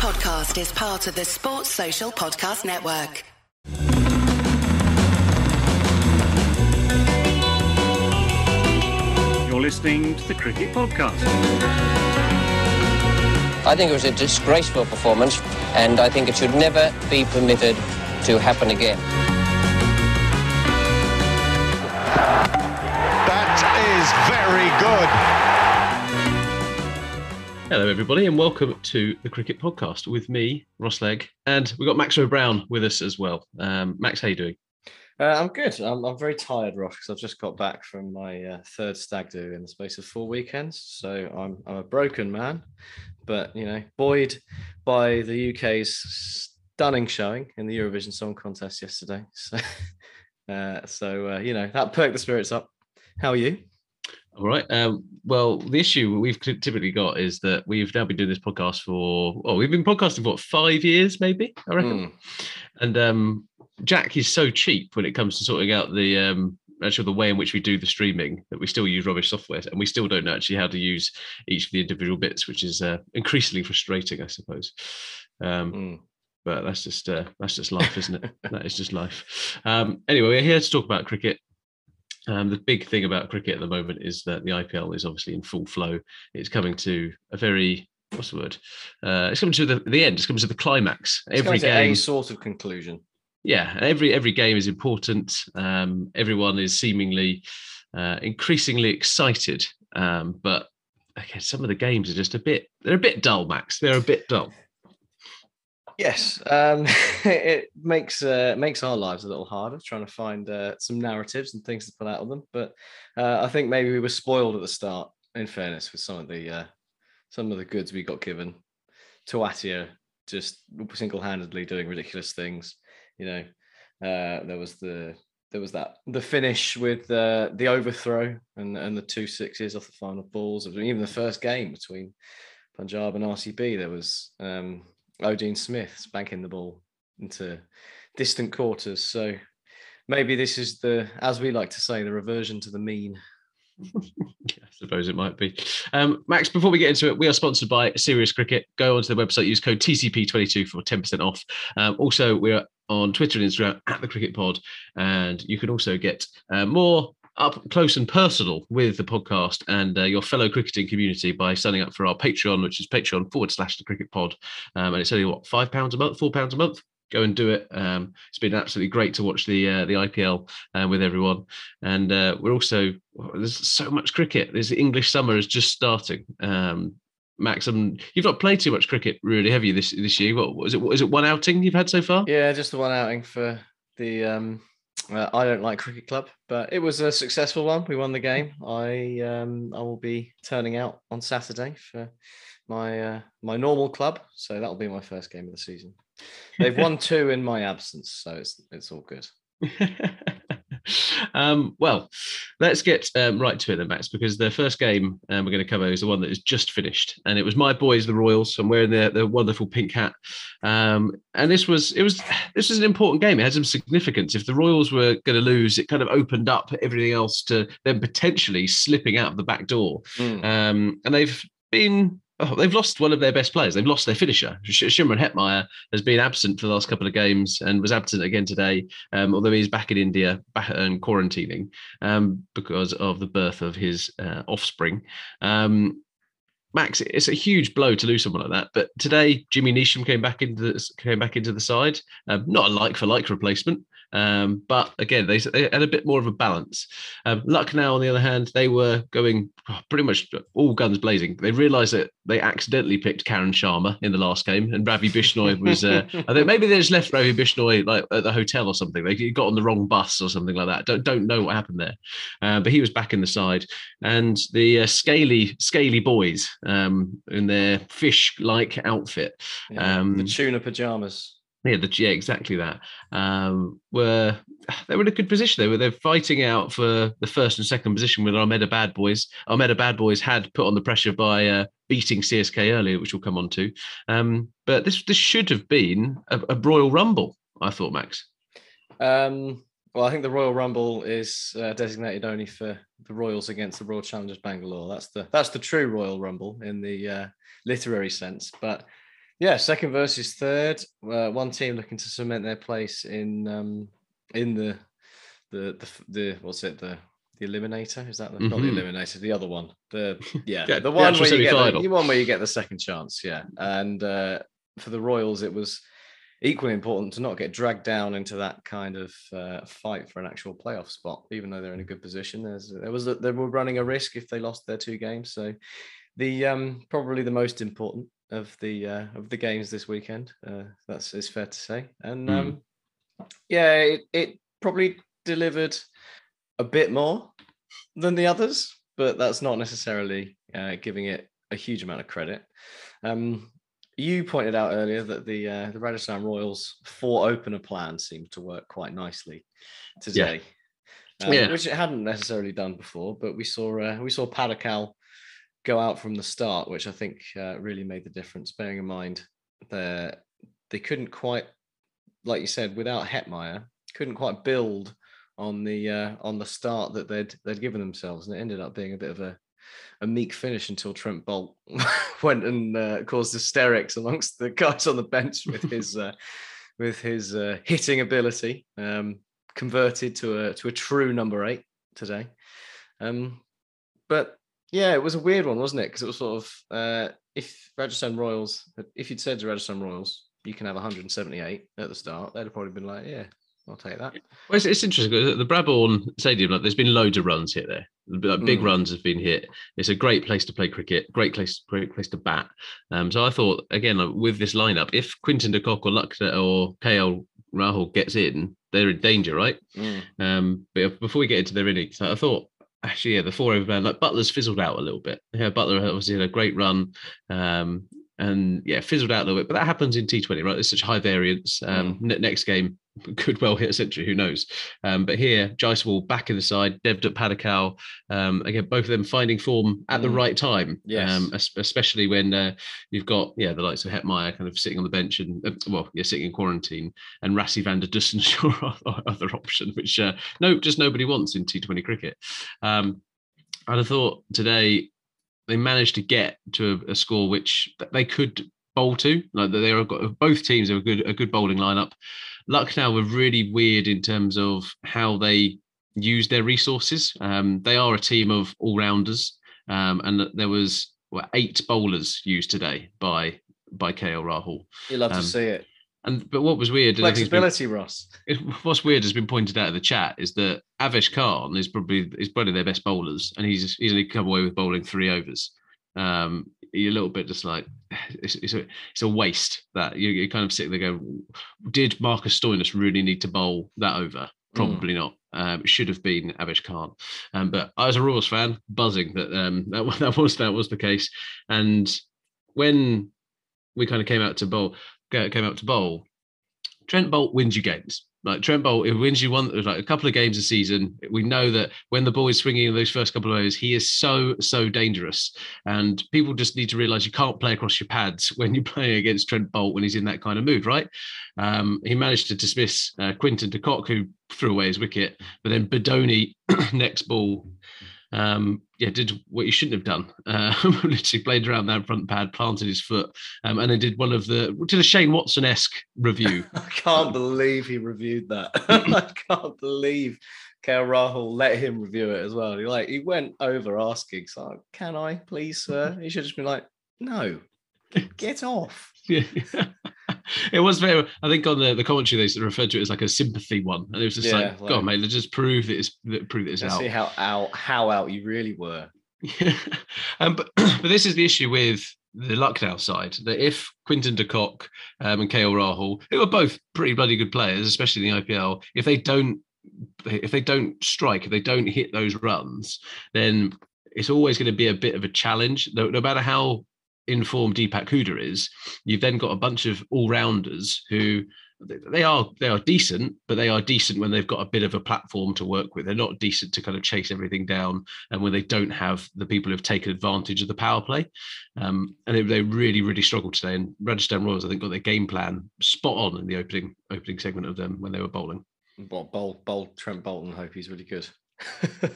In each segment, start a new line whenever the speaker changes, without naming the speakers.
podcast is part of the Sports Social Podcast Network.
You're listening to the Cricket Podcast.
I think it was a disgraceful performance, and I think it should never be permitted to happen again.
That is very good.
Hello, everybody, and welcome to the Cricket Podcast with me, Ross Legg, and we've got Max O'Brown with us as well. Um, Max, how are you doing?
Uh, I'm good. I'm, I'm very tired, Ross, because I've just got back from my uh, third stag do in the space of four weekends. So I'm I'm a broken man, but you know, buoyed by the UK's stunning showing in the Eurovision Song Contest yesterday. So, uh, so uh, you know, that perked the spirits up. How are you?
All right. Um, well, the issue we've typically got is that we've now been doing this podcast for, oh, we've been podcasting for what, five years, maybe, I reckon.
Mm.
And um, Jack is so cheap when it comes to sorting out the um, actually the way in which we do the streaming that we still use rubbish software and we still don't know actually how to use each of the individual bits, which is uh, increasingly frustrating, I suppose. Um,
Mm.
But that's just uh, that's just life, isn't it? that is just life. Um, anyway, we're here to talk about cricket. Um, the big thing about cricket at the moment is that the IPL is obviously in full flow. It's coming to a very what's the word? Uh, it's coming to the, the end. It's coming to the climax.
It's
Every game,
a sort of conclusion.
yeah, every every game is important. Um, everyone is seemingly uh, increasingly excited, um, but okay, some of the games are just a bit. They're a bit dull, Max. They're a bit dull.
Yes, um, it makes uh, makes our lives a little harder trying to find uh, some narratives and things to put out of them. But uh, I think maybe we were spoiled at the start. In fairness, with some of the uh, some of the goods we got given, Tewatia just single handedly doing ridiculous things. You know, uh, there was the there was that the finish with uh, the overthrow and and the two sixes off the final balls. Even the first game between Punjab and RCB, there was um, Odean Smith spanking the ball into distant quarters. So maybe this is the, as we like to say, the reversion to the mean.
I suppose it might be. Um, Max, before we get into it, we are sponsored by Serious Cricket. Go onto their website, use code TCP22 for 10% off. Um, also, we're on Twitter and Instagram at the Cricket Pod, and you can also get uh, more up close and personal with the podcast and uh, your fellow cricketing community by signing up for our Patreon, which is Patreon forward slash the Cricket Pod, um, and it's only what five pounds a month, four pounds a month. Go and do it. Um, it's been absolutely great to watch the uh, the IPL uh, with everyone, and uh, we're also there's so much cricket. This English summer is just starting. Um, Max, um, you've not played too much cricket, really, have you? This this year, what was it? Was it one outing you've had so far?
Yeah, just the one outing for the um, uh, I don't like cricket club, but it was a successful one. We won the game. I um, I will be turning out on Saturday for my uh, my normal club, so that'll be my first game of the season. They've won two in my absence, so it's it's all good.
um, well, let's get um, right to it then, Max, because the first game um, we're going to cover is the one that is just finished, and it was my boys, the Royals. I'm wearing the, the wonderful pink hat, um, and this was it was this was an important game. It had some significance. If the Royals were going to lose, it kind of opened up everything else to them potentially slipping out of the back door,
Mm.
um, and they've been. Oh, they've lost one of their best players. They've lost their finisher. Sh- Shimron Hetmyer has been absent for the last couple of games and was absent again today um, although he's back in India, back and quarantining um, because of the birth of his uh, offspring. Um, Max, it's a huge blow to lose someone like that. But today, Jimmy Neesham came back into the came back into the side. Um, not a like for like replacement, um, but again, they, they had a bit more of a balance. Um, Lucknow, on the other hand, they were going pretty much all guns blazing. They realised that they accidentally picked Karan Sharma in the last game, and Ravi Bishnoi was. Uh, I think maybe they just left Ravi Bishnoi like at the hotel or something. They got on the wrong bus or something like that. Don't don't know what happened there, uh, but he was back in the side, and the uh, scaly scaly boys um, in their fish-like outfit.
Yeah,
Um,
the tuna pajamas.
Yeah, the, yeah, exactly that. Um, were they were in a good position. They were they're fighting out for the first and second position with Armada Bad Boys. Armada Bad Boys had put on the pressure by uh, beating CSK earlier, which we'll come on to. Um, but this this should have been a, a Royal Rumble. I thought, Max.
Um, well, I think the Royal Rumble is uh, designated only for the Royals against the Royal Challengers Bangalore. That's the that's the true Royal Rumble in the uh, literary sense. But Yeah, second versus third. Uh, one team looking to cement their place in um, in the the the the what's it the the eliminator is that the, not the
Mhm.
eliminator the other one the yeah,
Yeah,
the
the
one
actual
where you get the,
semi-final.
one where you get the second chance yeah and uh, for the Royals it was equally important to not get dragged down into that kind of uh, fight for an actual playoff spot even though they're in a good position there's there was a, they were running a risk if they lost their two games so the um probably the most important of the uh, of the games this weekend uh, that's is fair to say and
Mm.
um yeah it, it probably delivered a bit more than the others but that's not necessarily uh, giving it a huge amount of credit um you pointed out earlier that the uh, the Rajasthan Royals four opener plan seemed to work quite nicely today um,
Yeah.
which it hadn't necessarily done before but we saw uh, we saw Padikkal go out from the start, which I think uh, really made the difference. Bearing in mind that they couldn't quite, like you said, without Hetmyer, couldn't quite build on the uh, on the start that they'd they'd given themselves, and it ended up being a bit of a a meek finish until Trent Boult went and uh, caused hysterics amongst the guys on the bench with his uh, with his uh, hitting ability, um, converted to a to a true number eight today. Um, but yeah, it was a weird one, wasn't it? Because it was sort of uh, if Rajasthan Royals, if you'd said to Rajasthan Royals, you can have 178 at the start, they'd have probably been like, yeah, I'll take that.
Well, it's, it's interesting. The Brabourne Stadium, like, there's been loads of runs hit there. Like, big
Mm.
runs have been hit. It's a great place to play cricket. Great place, great place to bat. Um, so I thought again like, with this lineup, if Quinton de Kock or Luckner or KL Rahul gets in, they're in danger, right?
Mm.
Um, but before we get into their innings, I thought actually, yeah, the four over man, like Buttler's fizzled out a little bit. Yeah, Buttler obviously had a great run. Um, and yeah, fizzled out a little bit, but that happens in T20, right? There's such high variance. Um, ne- next game could well hit a century, who knows? Um, but here, Jaiswal back in the side, Devdutt Padikkal, um, again, both of them finding form at the
Mm.
right time.
Yes.
Um, especially when uh, you've got, yeah, the likes of Hetmyer kind of sitting on the bench and, uh, well, yeah, sitting in quarantine, and Rassie van der Dussen's your other- other option, which uh, no, just nobody wants in T20 cricket. Um, and I thought today they managed to get to a, a score which they could bowl to. Like they are got both teams have a good a good bowling lineup. Lucknow were really weird in terms of how they use their resources. Um, they are a team of all rounders, um, and there was what, eight bowlers used today by by KL Rahul.
You love
Um,
to see it.
And but what was weird, and I think it's been-
Flexibility, Ross.
it, what's weird has been pointed out in the chat is that Avesh Khan is probably is one of their best bowlers, and he's he's only come away with bowling three overs. Um, you're a little bit just like it's, it's a it's a waste that you, you kind of sit there go, did Marcus Stoinis really need to bowl that over? Probably not. Um, it should have been Avesh Khan. Um, but I was a Royals fan, buzzing that um, that, that was that was the case. And when we kind of came out to bowl, came out to bowl, Trent Boult wins you games. Like Trent Boult, it wins you one like a couple of games a season. We know that when the ball is swinging in those first couple of overs, he is so so dangerous. And people just need to realise you can't play across your pads when you're playing against Trent Boult when he's in that kind of mood, right? Um, he managed to dismiss uh, Quinton de Kock, who threw away his wicket, but then Badoni next ball um, yeah, did what he shouldn't have done. Uh, literally played around that front pad, planted his foot, um, and then did one of the did a Shane Watson esque review.
I can't believe he reviewed that. I can't believe KL Rahul let him review it as well. He like he went over asking, so can I please, sir? He should have just been like, no, get off.
Yeah. it was very. I think on the, the commentary they sort of referred to it as like a sympathy one, and it was just
Yeah,
like,
like-
God, mate, let's just prove that it's prove that it's out.
see how out how out you really were.
Yeah. um, but but this is the issue with the Lucknow side that if Quinton de Kock um, and KL Rahul, who are both pretty bloody good players, especially in the IPL, if they don't if they don't strike, if they don't hit those runs, then it's always going to be a bit of a challenge. No, no matter how informed Deepak Hooda is, you've then got a bunch of all rounders who they are they are decent, but they are decent when they've got a bit of a platform to work with. They're not decent to kind of chase everything down, and when they don't have the people who've taken advantage of the power play. Um, and they, they really really struggled today. And Rajasthan Royals, I think, got their game plan spot on in the opening opening segment of them when they were bowling.
Bold, bold, bold Trent Bolton. Hope he's really good.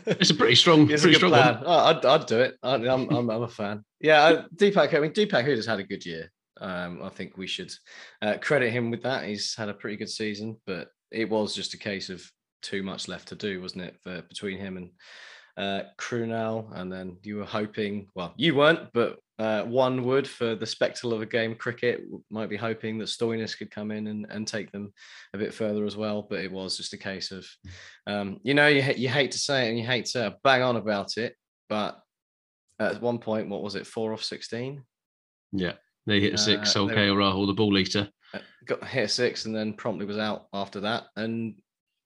It's a pretty strong,
It's
pretty strong
plan. Oh, I'd, I'd do it. I, I'm, I'm, I'm a fan. Yeah, I, Deepak. I mean, Deepak Hooda's had a good year. Um, I think we should uh, credit him with that. He's had a pretty good season, but it was just a case of too much left to do, wasn't it, for between him and uh, Krunal? And then you were hoping, well, you weren't, but uh, one would for the spectacle of a game cricket might be hoping that Stoinis could come in and, and take them a bit further as well. But it was just a case of, um, you know, you, you hate to say it and you hate to bang on about it, but at one point, what was it, four off 16?
Yeah, they hit a six.
Uh,
okay,
they-
Rahul, the ball eater.
Uh, got hit a six and then promptly was out after that. And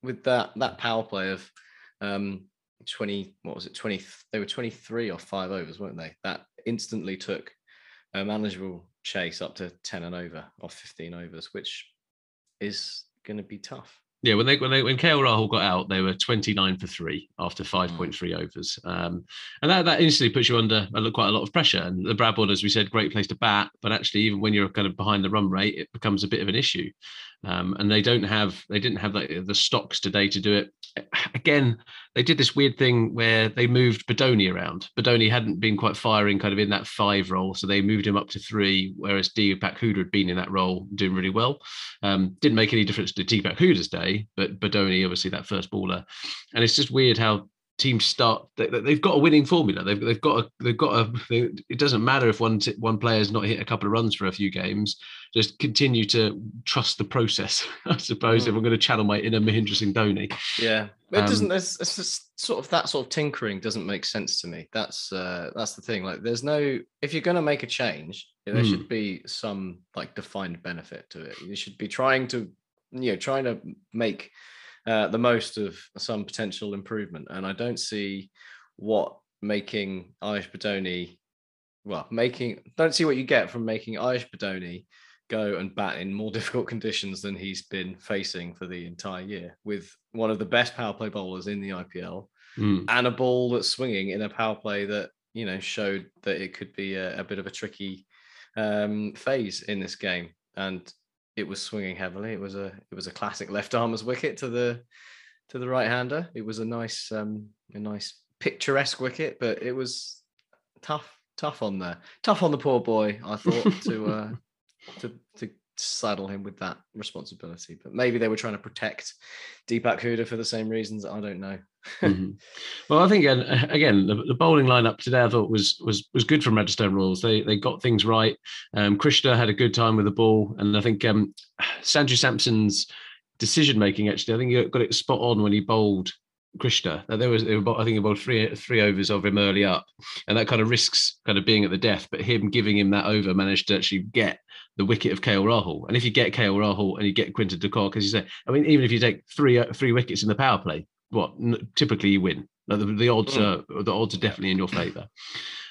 with that that power play of um 20, what was it, 20, they were 23 or five overs, weren't they? That instantly took a manageable chase up to 10 and over or 15 overs, which is going to be tough.
Yeah, when they when they when KL Rahul got out, they were 29 for three after
Mm.
5.3 overs. Um, and that, that instantly puts you under quite a lot of pressure. And the Brabourne, as we said, great place to bat, but actually, even when you're kind of behind the run rate, it becomes a bit of an issue. Um, and they don't have they didn't have like, the stocks today to do it. Again, they did this weird thing where they moved Badoni around. Badoni hadn't been quite firing kind of in that five role, so they moved him up to three, whereas Deepak Hooda had been in that role doing really well. Um, didn't make any difference to Deepak Hooda's day, but Badoni, obviously that first baller. And it's just weird how teams start they, they've got a winning formula they've, they've got a they've got a they, it doesn't matter if one one player's not hit a couple of runs for a few games just continue to trust the process i suppose
Mm.
if i'm going to channel my inner mahendra singh dhoni
Yeah, it doesn't.
Um,
There's it's just sort of that sort of tinkering doesn't make sense to me. That's uh, that's the thing. Like, there's no if you're going to make a change, there
Hmm.
should be some like defined benefit to it. You should be trying to, you know, trying to make uh, the most of some potential improvement. And I don't see what making Ayush Badoni, well, making don't see what you get from making Ayush Badoni go and bat in more difficult conditions than he's been facing for the entire year with one of the best power play bowlers in the IPL
Mm.
and a ball that's swinging in a power play that you know showed that it could be a, a bit of a tricky um, phase in this game and it was swinging heavily. It was a it was a classic left armers wicket to the to the right hander it was a nice um a nice picturesque wicket but it was tough tough on there tough on the poor boy i thought to uh to to saddle him with that responsibility but maybe they were trying to protect deepak hooda for the same reasons i don't know
Mhm. Well, I think again, again the, the bowling lineup today I thought was was was good from Rajasthan Royals. They they got things right. Um, Krishna had a good time with the ball, and I think um, Sanju Samson's decision making actually, I think he got it spot on when he bowled Krishna. There was were, I think about three three overs of him early up, and that kind of risks kind of being at the death. But him giving him that over managed to actually get the wicket of KL Rahul. And if you get KL Rahul and you get Quinton de Kock, as you say, I mean, even if you take three uh, three wickets in the power play, what n- typically you win. Like, the, the odds
Mm.
are the odds are definitely in your favour.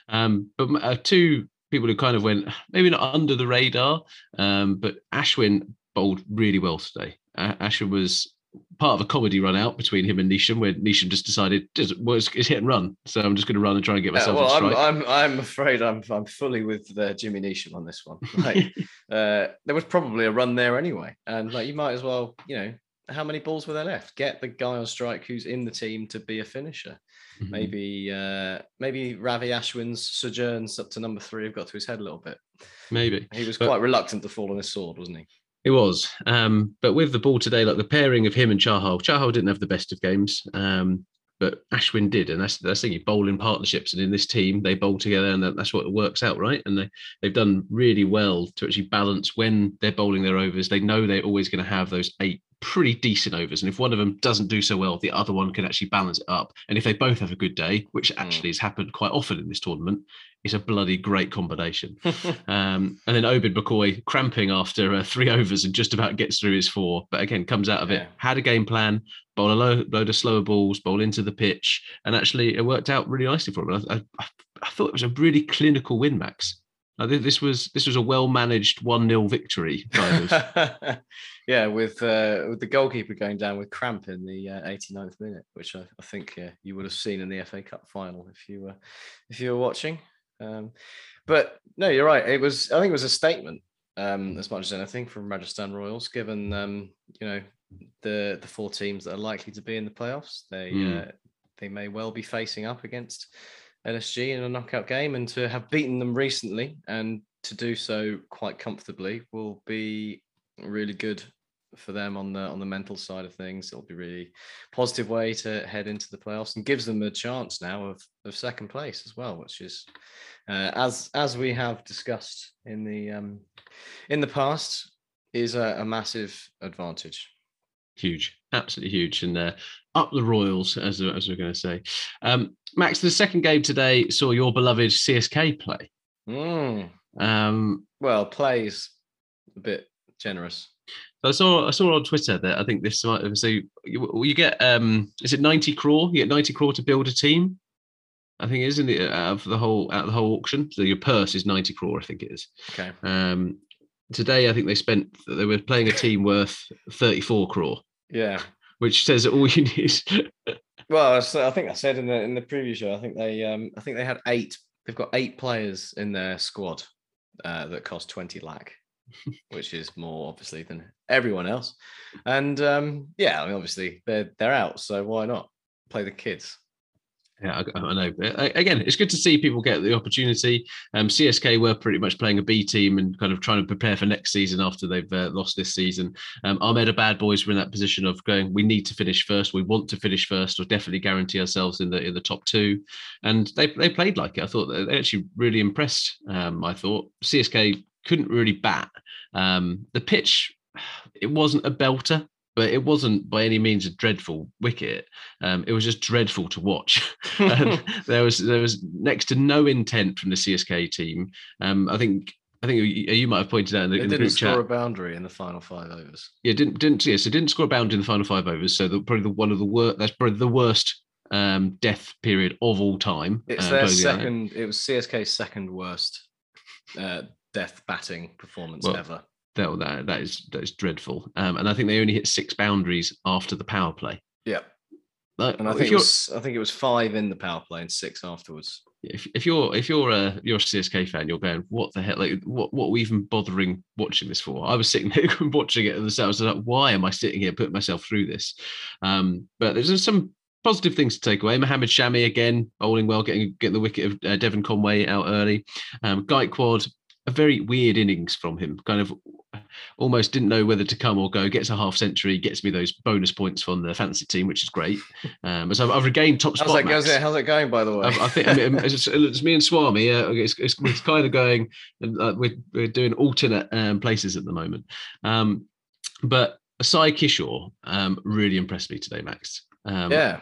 Um, but uh, two people who kind of went maybe not under the radar, um, but Ashwin bowled really well today. Uh, Ashwin was part of a comedy run out between him and Neesham, where Neesham just decided, just, well, it's, it's hit and run. So I'm just going to run and try and get myself
well,
a
I'm,
strike.
I'm I'm afraid I'm I'm fully with uh, Jimmy Neesham on this one. Like, uh, there was probably a run there anyway, and like you might as well, you know, how many balls were there left? Get the guy on strike who's in the team to be a finisher.
Mhm.
Maybe uh, maybe Ravi Ashwin's sojourns up to number three have got to his head a little bit.
Maybe.
He was
But-
quite reluctant to fall on his sword, wasn't he?
It was. Um, but with the ball today, like the pairing of him and Chahal, Chahal didn't have the best of games, um, but Ashwin did. And that's that's the thing, you bowl in partnerships. And in this team, they bowl together and that, that's what works out, right? And they, they've done really well to actually balance when they're bowling their overs. They know they're always going to have those eight pretty decent overs. And if one of them doesn't do so well, the other one can actually balance it up. And if they both have a good day, which actually has happened quite often in this tournament, it's a bloody great combination. Um, and then Obed McCoy cramping after uh, three overs and just about gets through his four, but again comes out of
Yeah.
it. Had a game plan, bowl a load, load of slower balls, bowl into the pitch, and actually it worked out really nicely for him. I, I, I thought it was a really clinical win, Max. I think this was this was a well managed one 0 victory. Kind of.
Yeah, with uh, with the goalkeeper going down with cramp in the uh, 89th minute, which I, I think uh, you would have seen in the FA Cup final if you were if you were watching. Um, but no, you're right. It was I think it was a statement um, as much as anything from Rajasthan Royals, given um, you know the the four teams that are likely to be in the playoffs. They
Mm.
uh, they may well be facing up against LSG in a knockout game, and to have beaten them recently and to do so quite comfortably will be really good for them on the on the mental side of things. It'll be really positive way to head into the playoffs and gives them a chance now of of second place as well, which is uh, as as we have discussed in the um, in the past is a, a massive advantage.
Huge, absolutely huge, and uh, up the Royals, as as we're going to say. Um, Max, the second game today saw your beloved CSK play.
Mm.
Um,
well, plays a bit generous.
So I saw I saw on Twitter that I think this might so you, you get um is it 90 crore? You get 90 crore to build a team. I think it is in the out of the whole out of the whole auction. So your purse is 90 crore, I think it is.
Okay.
Um today I think they spent they were playing a team worth 34 crore.
Yeah.
Which says all you need.
well, I think I said in the in the previous show, I think they um I think they had eight they've got eight players in their squad uh, that cost 20 lakh which is more obviously than everyone else. And um, yeah, I mean, obviously they're they're out, so why not play the kids?
Yeah, I, I know. Again, it's good to see people get the opportunity. Um, CSK were pretty much playing a B team and kind of trying to prepare for next season after they've uh, lost this season. Um, Almeda Bad Boys were in that position of going, we need to finish first. We want to finish first, or definitely guarantee ourselves in the in the top two. And they they played like it. I thought they actually really impressed. Um, I thought CSK couldn't really bat. Um, the pitch, it wasn't a belter, but it wasn't by any means a dreadful wicket. Um, it was just dreadful to watch. there was there was next to no intent from the CSK team. Um, I think I think you, might have pointed out in the,
it
in
the
didn't
score
chat.
a boundary in the final five overs.
Yeah, didn't didn't yeah, so didn't score a boundary in the final five overs. So the, probably the, one of the worst. That's probably the worst um, death period of all time.
It's
uh,
their second. It was CSK's second worst uh, death batting performance well, ever.
That, that that is that is dreadful. Um, and I think they only hit six boundaries after the power play.
Yeah. Like, and I think it was I think it was five in the power play and six afterwards.
If, if you're if you're a you're a CSK fan, you're going, what the hell? Like, what what are we even bothering watching this for? I was sitting there watching it, and I was like, why am I sitting here putting myself through this? Um, but there's some positive things to take away. Mohammed Shami again bowling well, getting getting the wicket of uh, Devon Conway out early. Um, Gaikwad a very weird innings from him. Kind of almost didn't know whether to come or go. Gets a half century, gets me those bonus points from the fantasy team, which is great. Um, so I've, I've regained top spot.
How's that, how's, it, how's it going, by the way?
I, I think I mean, it's, it's, me and Swami. Uh, it's, it's, it's, kind of going. Uh, we're, we're doing alternate um, places at the moment. Um, but Sai Kishore um, really impressed me today, Max.
Um, yeah.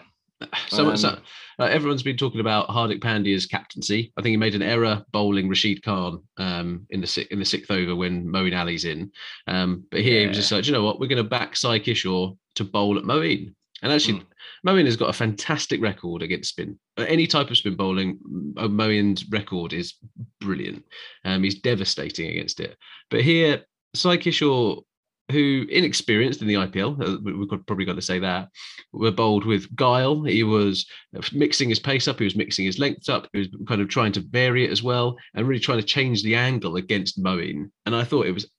So, um, so uh, everyone's been talking about Hardik Pandya's captaincy. I think he made an error bowling Rashid Khan um, in the in the sixth over when Moeen Ali's in. Um, but here yeah. he was just like, you know what, we're going to back Sai Kishore to bowl at Moeen. And actually, mm. Moeen has got a fantastic record against spin. Any type of spin bowling, Moeen's record is brilliant. Um, he's devastating against it. But here, Sai Kishore who inexperienced in the IPL, uh, we could probably got to say that, were bowled with guile. He was mixing his pace up, he was mixing his length up, he was kind of trying to vary it as well, and really trying to change the angle against Moeen. And I thought it was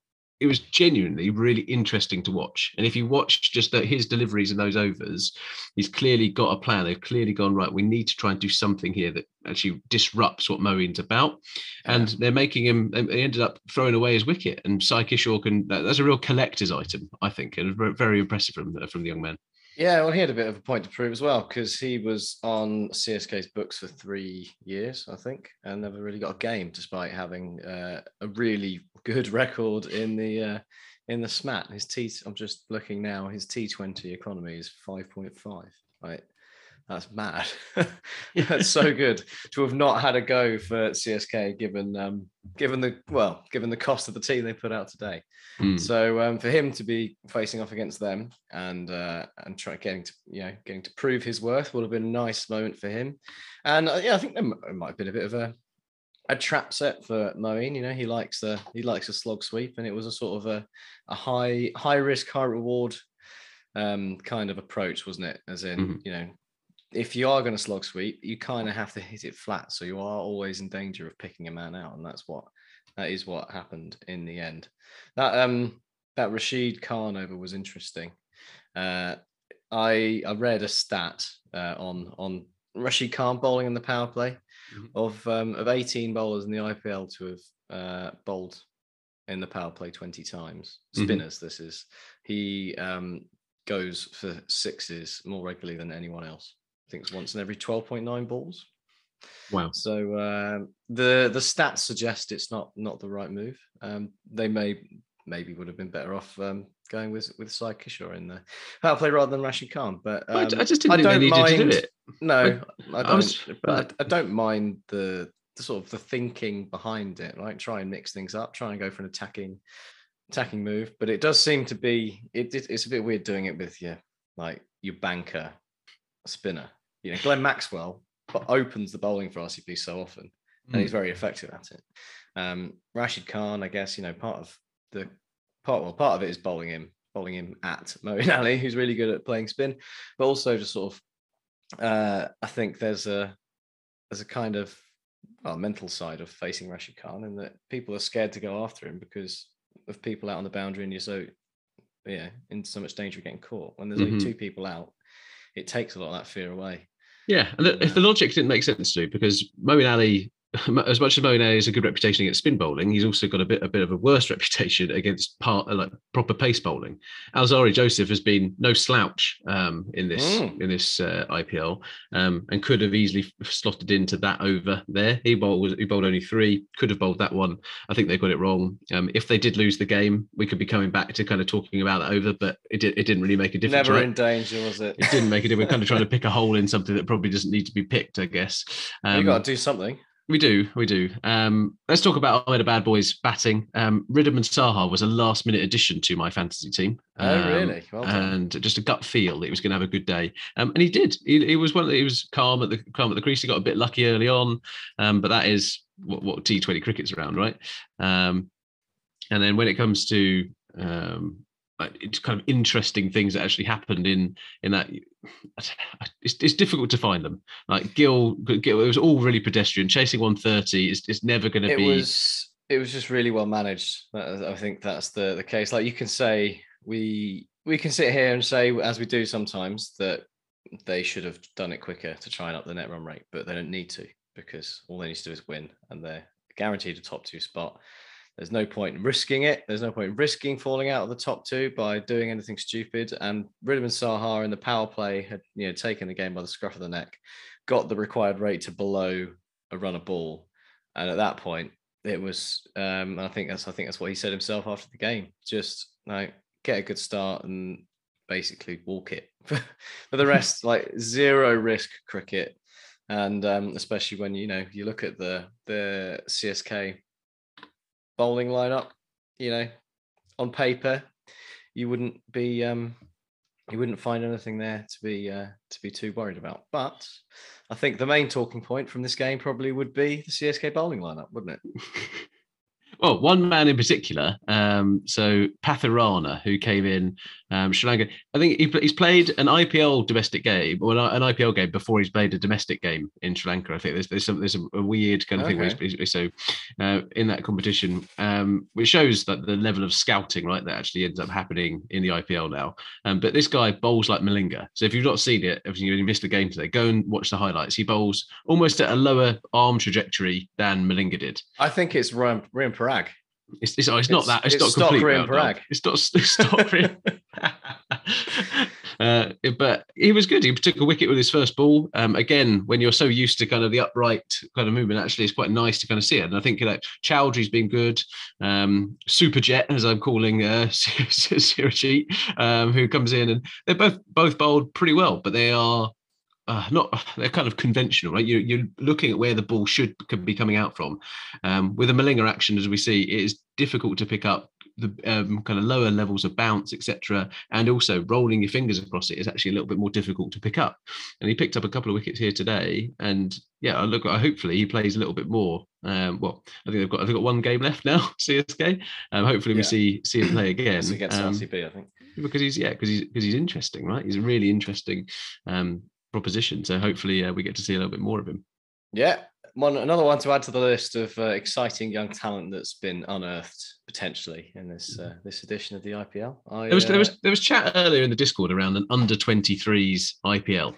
it was genuinely really interesting to watch. And if you watch just the, his deliveries in those overs, he's clearly got a plan. They've clearly gone right. We need to try and do something here that actually disrupts what Moeen's about. And they're making him. They ended up throwing away his wicket. And Sai Kishore can. That's a real collector's item, I think, and very impressive from from the young man.
Yeah, well, he had a bit of a point to prove as well because he was on CSK's books for three years, I think, and never really got a game despite having uh, a really good record in the uh, in the SMAT. His T, I'm just looking now. His T20 economy is 5.5. Right, that's mad. That's so good to have not had a go for CSK, given um, given the well, given the cost of the team they put out today. Mm. So um, for him to be facing off against them and uh, and try getting to you know getting to prove his worth would have been a nice moment for him. And uh, yeah, I think there might have been a bit of a a trap set for Moeen. You know, he likes the he likes a slog sweep, and it was a sort of a a high high risk high reward um, kind of approach, wasn't it? As in, mm-hmm. you know, if you are going to slog sweep, you kind of have to hit it flat. So you are always in danger of picking a man out, and that's what that is what happened in the end. That um that Rashid Khan over was interesting. Uh, I I read a stat uh, on on Rashid Khan bowling in the power play,
Mhm.
of um, of 18 bowlers in the IPL to have uh, bowled in the power play 20 times.
Mhm.
Spinners, this is. He um, goes for sixes more regularly than anyone else. I think it's once in every 12.9 balls.
Wow.
So um, the the stats suggest it's not not the right move. Um, they may maybe would have been better off um, going with with Sai Kishore in the power play rather than Rashid Khan. But um,
I I just didn't think they needed to do it.
No, I,
I
don't.
was-
but I, I don't mind the, the sort of the thinking behind it. Right, try and mix things up. Try and go for an attacking attacking move. But it does seem to be it, it- it's a bit weird doing it with your like your banker spinner. You know, Glenn Maxwell but opens the bowling for RCB so often, and he's very effective at it. Um, Rashid Khan, I guess, you know, part of the part well, part of it is bowling him, bowling him at Moeen Ali, who's really good at playing spin, but also just sort of uh, I think there's a there's a kind of well, mental side of facing Rashid Khan, and that people are scared to go after him because of people out on the boundary, and you're so yeah in so much danger of getting caught. When there's
Mhm.
only two people out, it takes a lot of that fear away.
Yeah, and the, if the logic didn't make sense to, you, because Moeen Ali, as much as Ali has a good reputation against spin bowling, he's also got a bit a bit of a worse reputation against part like proper pace bowling. Alzarri Joseph has been no slouch um, in this
Mm.
in this uh, IPL, um, and could have easily slotted into that over there. He bowled he bowled only three, could have bowled that one. I think they got it wrong. Um, if they did lose the game, we could be coming back to kind of talking about that over, but it did, it didn't really make a difference.
Never
right?
in danger, was it?
it didn't make it. We're kind of trying to pick a hole in something that probably doesn't need to be picked, I guess.
you
Um,
got to do something.
We do, we do. Um, let's talk about Ahmed Bad Boys batting. Um, Wriddhiman Saha was a last minute addition to my fantasy team.
Oh,
Um,
really? Well
and just a gut feel that he was going to have a good day, um, and he did. He, he was one. That he was calm at the calm at the crease. He got a bit lucky early on, um, but that is what, what T Twenty cricket's around, right? Um, and then when it comes to um, it's kind of interesting things that actually happened in in that, it's, it's difficult to find them. Like Gill, Gill, it was all really pedestrian. Chasing one thirty is is never going to
it
be.
was it was just really well managed. I think that's the the case. Like you can say we we can sit here and say as we do sometimes that they should have done it quicker to try and up the net run rate, but they don't need to because all they need to do is win and they're guaranteed a top two spot. There's no point in risking it. There's no point in risking falling out of the top two by doing anything stupid. And Wriddhiman Saha in the power play had you know taken the game by the scruff of the neck, got the required rate to below a run a ball, and at that point it was. Um, I think that's I think that's what he said himself after the game. Just like get a good start and basically walk it. For the rest, like zero risk cricket, and um, especially when you know you look at the the CSK bowling lineup, you know, on paper, you wouldn't be um, you wouldn't find anything there to be uh, to be too worried about. But I think the main talking point from this game probably would be the CSK bowling lineup, wouldn't it?
Well, one man in particular, um, so Pathirana, who came in um, Sri Lanka. I think he, he's played an IPL domestic game or an, IPL game before he's played a domestic game in Sri Lanka. I think there's there's some there's a weird kind of thing. Where he's, he's- so uh, in that competition, um, which shows that the level of scouting, right, that actually ends up happening in the IPL now. Um, but this guy bowls like Malinga. So if you've not seen it, if you missed the game today, go and watch the highlights. He bowls almost at a lower arm trajectory than Malinga did.
I think it's Riyan, Riyan Parag.
It's, it's, oh, it's not
It's-
that. It's,
it's
not complete.
Graham
round dog. It's not it's Stock Graham. uh, but he was good. He took a wicket with his first ball. Um, again, when you're so used to kind of the upright kind of movement, actually, it's quite nice to kind of see it. And I think that Choudhary's been good. Um, Super Jet, as I'm calling uh, Simarjeet, um, who comes in, and they're both both bowled pretty well, but they are uh, not they're kind of conventional, right? You're, you're looking at where the ball should could be coming out from. Um, with a Malinga action, as we see, it is difficult to pick up the um, kind of lower levels of bounce, etc. And also rolling your fingers across it is actually a little bit more difficult to pick up. And he picked up a couple of wickets here today. And yeah, I look, hopefully he plays a little bit more. Um, well, I think they've got they've got one game left now, CSK. Um, hopefully we see see him play again.
It's against
Um,
RCB, I think.
because he's yeah because he's because he's interesting right he's a really interesting um proposition. So hopefully uh, we get to see a little bit more of him.
Yeah, one another one to add to the list of uh, exciting young talent that's been unearthed potentially in this uh, this edition of the IPL. I,
there was there
uh,
was there was chat earlier in the discord around an under 23s ipl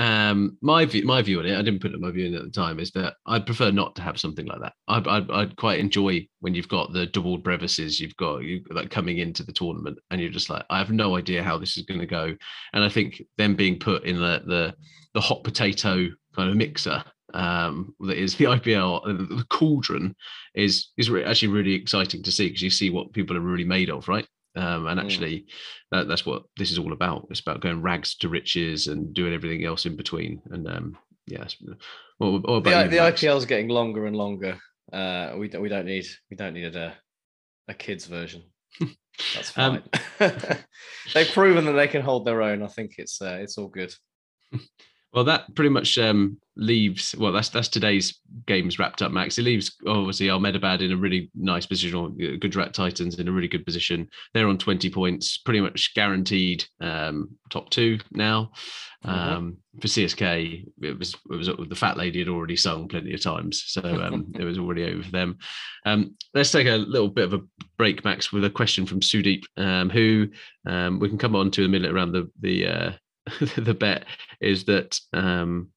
um, my view, my view on it, I didn't put my view in at the time, is that I'd prefer not to have something like that. I'd, I'd, I'd quite enjoy when you've got the double brevises, you've got you like coming into the tournament, and you're just like, I have no idea how this is going to go. And I think them being put in the the the hot potato kind of mixer um, that is the IPL, uh, the cauldron, is is actually really exciting to see because you see what people are really made of, right? Um, and
Mm.
actually, that, that's what this is all about. It's about going rags to riches and doing everything else in between. And um, what
The, the IPL is getting longer and longer. Uh, we don't we don't need we don't need a a kids version. That's
Um,
fine. They've proven that they can hold their own. I think it's uh, it's all good.
Well, that pretty much um, leaves. Well, that's that's today's games wrapped up, Max. It leaves obviously Ahmedabad in a really nice position, or Gujarat Titans in a really good position. They're on twenty points, pretty much guaranteed um, top two now. Um, for CSK, it was it was the fat lady had already sung plenty of times, so um, it was already over for them. Um, let's take a little bit of a break, Max, with a question from Sudeep, um, who um, we can come on to in a minute around the the uh, the bet is that um,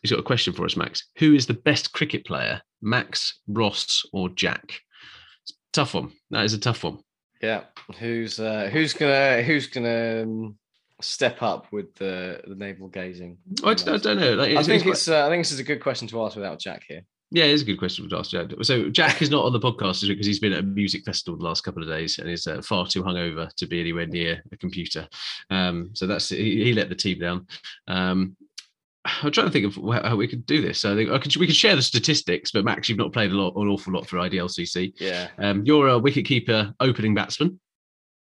he's got a question for us, Max. Who is the best cricket player, Max, Ross, or Jack? Tough one. That is a tough one.
Yeah, who's uh, who's gonna who's gonna um, step up with the the navel gazing?
I don't know. Like,
I think
it's
it's uh, I think this is a good question to ask without Jack here.
Yeah, it's a good question to ask Jack. So Jack is not on the podcast because he's been at a music festival the last couple of days and is uh, far too hungover to be anywhere near a computer. Um, so that's he, he let the team down. Um, I'm trying to think of how we could do this. So I think I could, we could share the statistics, but Max, you've not played a lot, an awful lot for IDLCC.
Yeah,
Um, you're a wicketkeeper, opening batsman.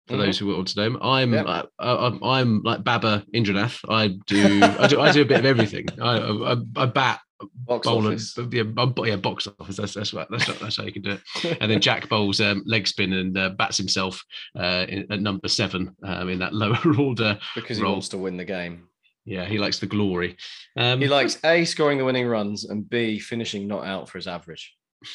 For
Mhm.
those who want to know, I'm
Yep.
uh, I'm, I'm like Baba Indrajith. I do I do I do a bit of everything. I I, I bat,
box office.
yeah, yeah, box office. That's that's what that's, that's how you can do it. And then Jack bowls um, leg spin and uh, bats himself uh, in, at number seven um, in that lower order.
because he
roll.
wants to win the game.
Yeah, he likes the glory. Um,
He likes A scoring the winning runs and B finishing not out for his average.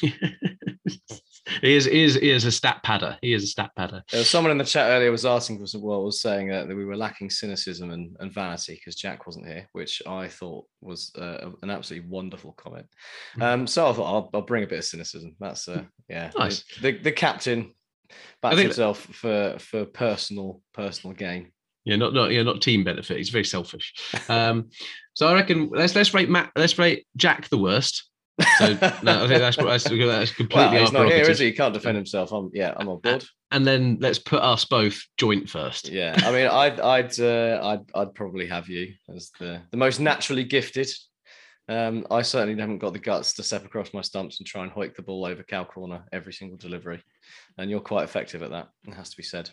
he is he is he is a stat padder. He is a stat padder.
There was someone in the chat earlier was asking for some well was saying uh, that we were lacking cynicism and, and vanity because Jack wasn't here, which I thought was uh, an absolutely wonderful comment.
Hmm.
Um, so I thought I'll, I'll bring a bit of cynicism. That's uh, yeah,
Nice.
The, the captain backs himself for for personal personal gain.
Yeah, not not yeah, not team benefit. He's very selfish. Um, so I reckon let's let's rate Matt. Let's rate Jack the worst. So no, I think that's that's, that's completely
well, he's not here, is he? He can't defend himself. I'm yeah, I'm on board.
And then let's put us both joint first.
Yeah, I mean, I'd I'd uh, I'd I'd probably have you as the the most naturally gifted. Um, I certainly haven't got the guts to step across my stumps and try and hoik the ball over cow corner every single delivery, and you're quite effective at that. It has to be said.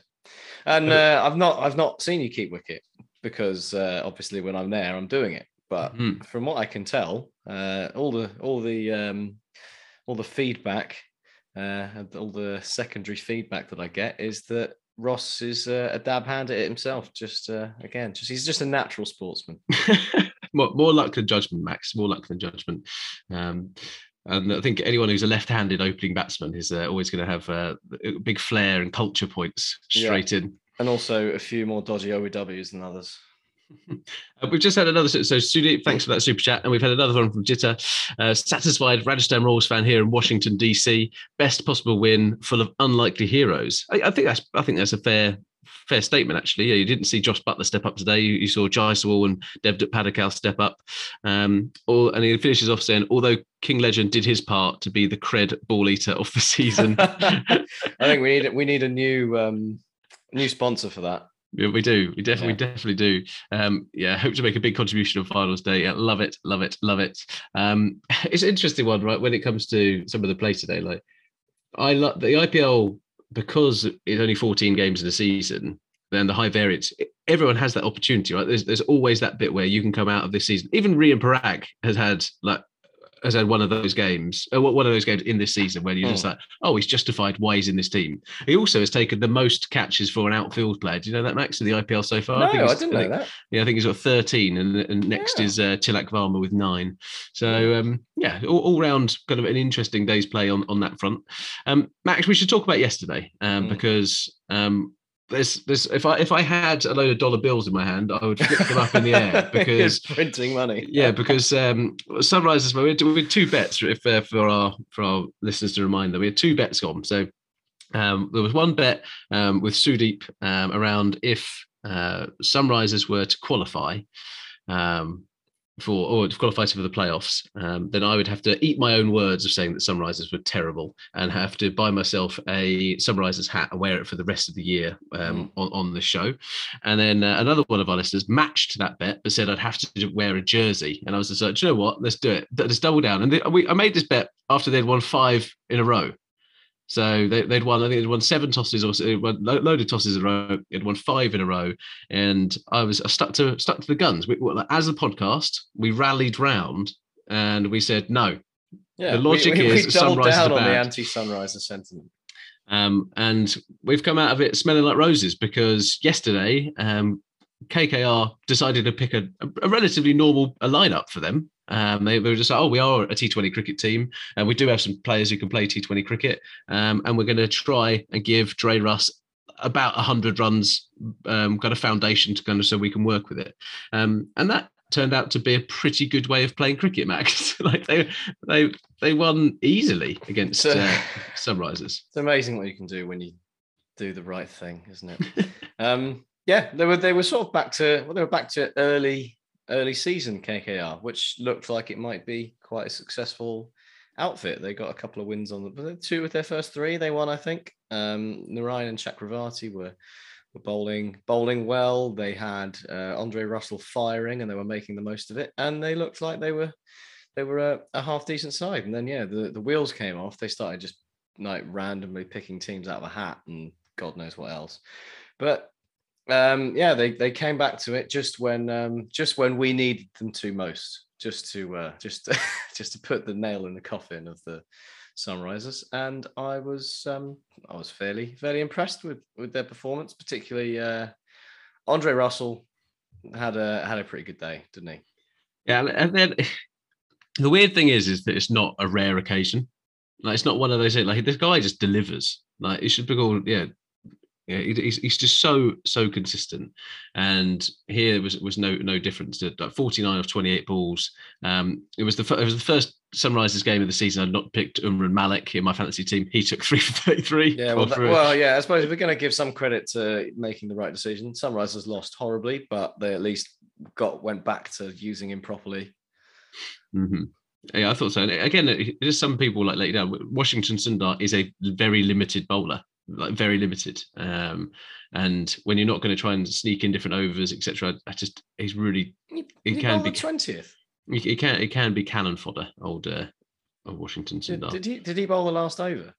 And uh, I've not I've not seen you keep wicket because uh, obviously when I'm there I'm doing it. But
Mhm.
from what I can tell, uh, all the all the um, all the feedback, uh, and all the secondary feedback that I get is that Ross is uh, a dab hand at it himself. Just uh, again, just he's just a natural sportsman.
more, more luck than judgment, Max. More luck than judgment. Um, and I think anyone who's a left-handed opening batsman is uh, always going to have uh, a big flair and culture points
Yeah.
straight in.
And also a few more dodgy OEWs than others.
Uh, we've just had another. So, Sudeep, thanks for that super chat. And we've had another one from Jitta. Uh, satisfied Rajasthan Royals fan here in Washington, DC. Best possible win, full of unlikely heroes. I, I think that's. I think that's a fair. Fair statement, actually. Yeah, you didn't see Josh Buttler step up today. You, you saw Jaiswal and Devdutt Padikkal step up. Um, all, and he finishes off saying, although King Legend did his part to be the cred ball eater of the season.
I think we need we need a new um, new sponsor for that.
Yeah, we do. We definitely,
Yeah.
definitely do. Um, yeah, hope to make a big contribution on finals day. Yeah, love it, love it, love it. Um, it's an interesting one, right? When it comes to some of the play today, like I love the IPL because it's only 14 games in a season. Then the high variance, everyone has that opportunity, right? There's there's always that bit where you can come out of this season. Even Riyan Parag has had like has had one of those games, uh, one of those games in this season where you're just like, oh, he's justified why he's in this team. He also has taken the most catches for an outfield player. Do you know that, Max, in the IPL so far?
No, I,
he's-
didn't know
think-
that.
Yeah, I think he's got 13, and, and next
Yeah.
is uh, Tilak Varma with nine. So, um, yeah, all, all round kind of an interesting day's play on, on that front. Um, Max, we should talk about yesterday um,
Mm.
because um, there's there's if I if I had a load of dollar bills in my hand, I would flip them up in the air because
printing money.
yeah, because um, Sunrisers we had, we had two bets if uh, for our for our listeners to remind them we had two bets on. So um, there was one bet um, with Sudeep um, around if uh, Sunrisers were to qualify um, for or to qualify for the playoffs, um, then I would have to eat my own words of saying that Sunrisers were terrible and have to buy myself a Sunrisers hat and wear it for the rest of the year um,
Mm.
on, on the show. And then uh, another one of our listeners matched that bet, but said I'd have to wear a jersey. And I was just like, you know what? Let's do it. Let's double down. And they, we, I made this bet after they'd won five in a row. So they, they'd won, I think they'd won seven tosses or so, won lo- load of tosses in a row. They'd won five in a row. And I was I stuck to stuck to the guns. We, well, as a podcast, we rallied round and we said, no,
Yeah,
The logic
we, we,
is
we
Sunrisers
down
are
on the anti-sunriser sentiment.
Um, and we've come out of it smelling like roses because yesterday um, KKR decided to pick a, a relatively normal a lineup for them. Um, they, they were just like, oh, we are a T20 cricket team, and we do have some players who can play T20 cricket, um, and we're going to try and give Dre Russ about 100 runs, um, kind of foundation to kind of so we can work with it. Um, and that turned out to be a pretty good way of playing cricket, Max. like they they they won easily against
So-
uh, Sunrisers.
It's amazing what you can do when you do the right thing, isn't it? um, yeah, they were they were sort of back to well, they were back to early early season KKR, which looked like it might be quite a successful outfit. They got a couple of wins on the two with their first three. They won, I think. Um, Narine and Chakravarti were were bowling bowling well. They had uh, Andre Russell firing, and they were making the most of it. And they looked like they were they were a, a half decent side. And then yeah, the the wheels came off. They started just like randomly picking teams out of a hat and God knows what else. But um, yeah, they they came back to it just when um, just when we needed them to most, just to uh, just just to put the nail in the coffin of the Sunrisers. And I was um, I was fairly fairly impressed with with their performance, particularly uh, Andre Russell had a had a pretty good day, didn't he?
Yeah, and- then the weird thing is, is that it's not a rare occasion. Like it's not one of those like this guy just delivers. Like it should be called, yeah, yeah. He's, he's just so so consistent, and here was was no no difference. To like forty nine of twenty eight balls. Um, it was the it was the first Sunrisers game of the season. I'd not picked Umran Malik in my fantasy team. He took three for thirty three.
Yeah, well, that- well, yeah. I suppose if we're going to give some credit to making the right decision, Sunrisers lost horribly, but they at least got went back to using him properly.
hmm Yeah, I thought so. And again, there's some people like let you down. Washington Sundar is a very limited bowler, like very limited. Um, and when you're not going to try and sneak in different overs, etc., I just he's really
He,
It can be-
twentieth.
it, can it can be cannon fodder. Old uh, old Washington
Did, did he? Did he bowl the last over?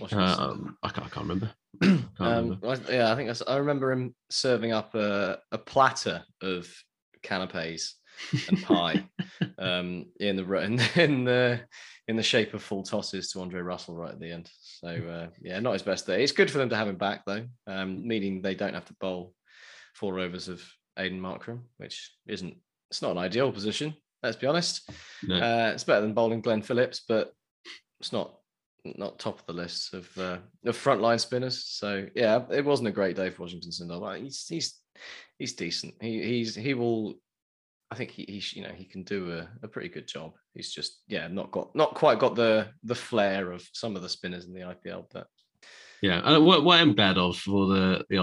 Sundar?
um, I can't, I can't remember. Can't
Um,
remember.
I- yeah, I think that's, I remember him serving up a, a platter of canapes and pie um, in the in, in the in the shape of full tosses to Andre Russell right at the end. So uh, yeah, not his best day. It's good for them to have him back though, um, meaning they don't have to bowl four overs of Aiden Markram, which isn't it's not an ideal position. Let's be honest.
No.
Uh, it's better than bowling Glenn Phillips, but it's not not top of the list of uh, of frontline spinners. So yeah, it wasn't a great day for Washington Sundar. Like, he's he's he's decent. He he's he will. I think he, he you know he can do a, a pretty good job. He's just yeah not got not quite got the the flair of some of the spinners in the IPL, but
Yeah, and what, what I'm glad of for the the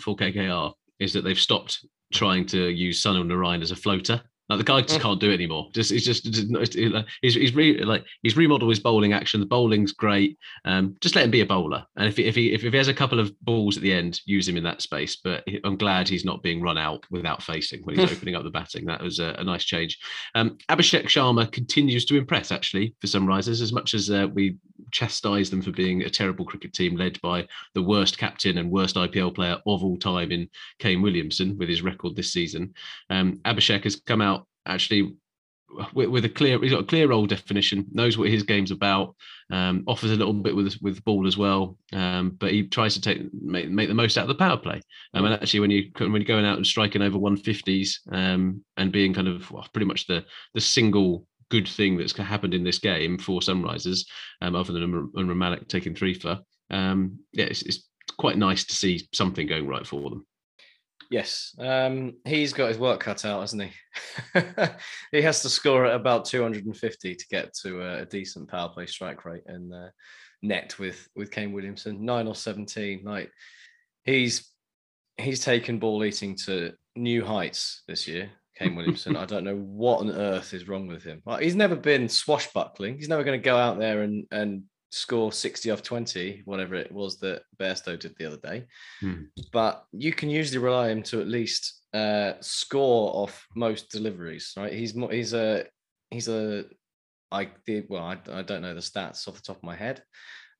for KKR is that they've stopped trying to use Sunil Narine as a floater. Like the guy just
Mm.
can't do it anymore. Just he's just it's- it's- like, he's he's re, like he's remodeled his bowling action. The bowling's great. Um, just let him be a bowler. And if he, if he if he has a couple of balls at the end, use him in that space. But I'm glad he's not being run out without facing when he's opening up the batting. That was a, a nice change. Um, Abhishek Sharma continues to impress actually for some Sunrisers as much as uh, we chastise them for being a terrible cricket team led by the worst captain and worst IPL player of all time in Kane Williamson with his record this season. Um, Abhishek has come out actually with, with a clear, he's got a clear role definition, knows what his game's about, um, offers a little bit with with ball as well, um, but he tries to take make, make the most out of the power play. Um, and actually, when you when you're going out and striking over 150s um, and being kind of well, pretty much the the single good thing that's happened in this game for Sunrisers, um, other than Umran taking three for, um, yeah, it's, it's quite nice to see something going right for them.
Yes, um, he's got his work cut out, hasn't he? he has to score at about 250 to get to a, a decent power play strike rate and uh, net with with Kane Williamson, nine or 17. Like he's he's taken ball eating to new heights this year. Kane Williamson. I don't know what on earth is wrong with him. Like, he's never been swashbuckling. He's never going to go out there and and score 60 off 20, whatever it was that Bairstow did the other day. Hmm. But you can usually rely on him to at least uh, score off most deliveries, right? He's more, he's a he's a I did well, I, I don't know the stats off the top of my head.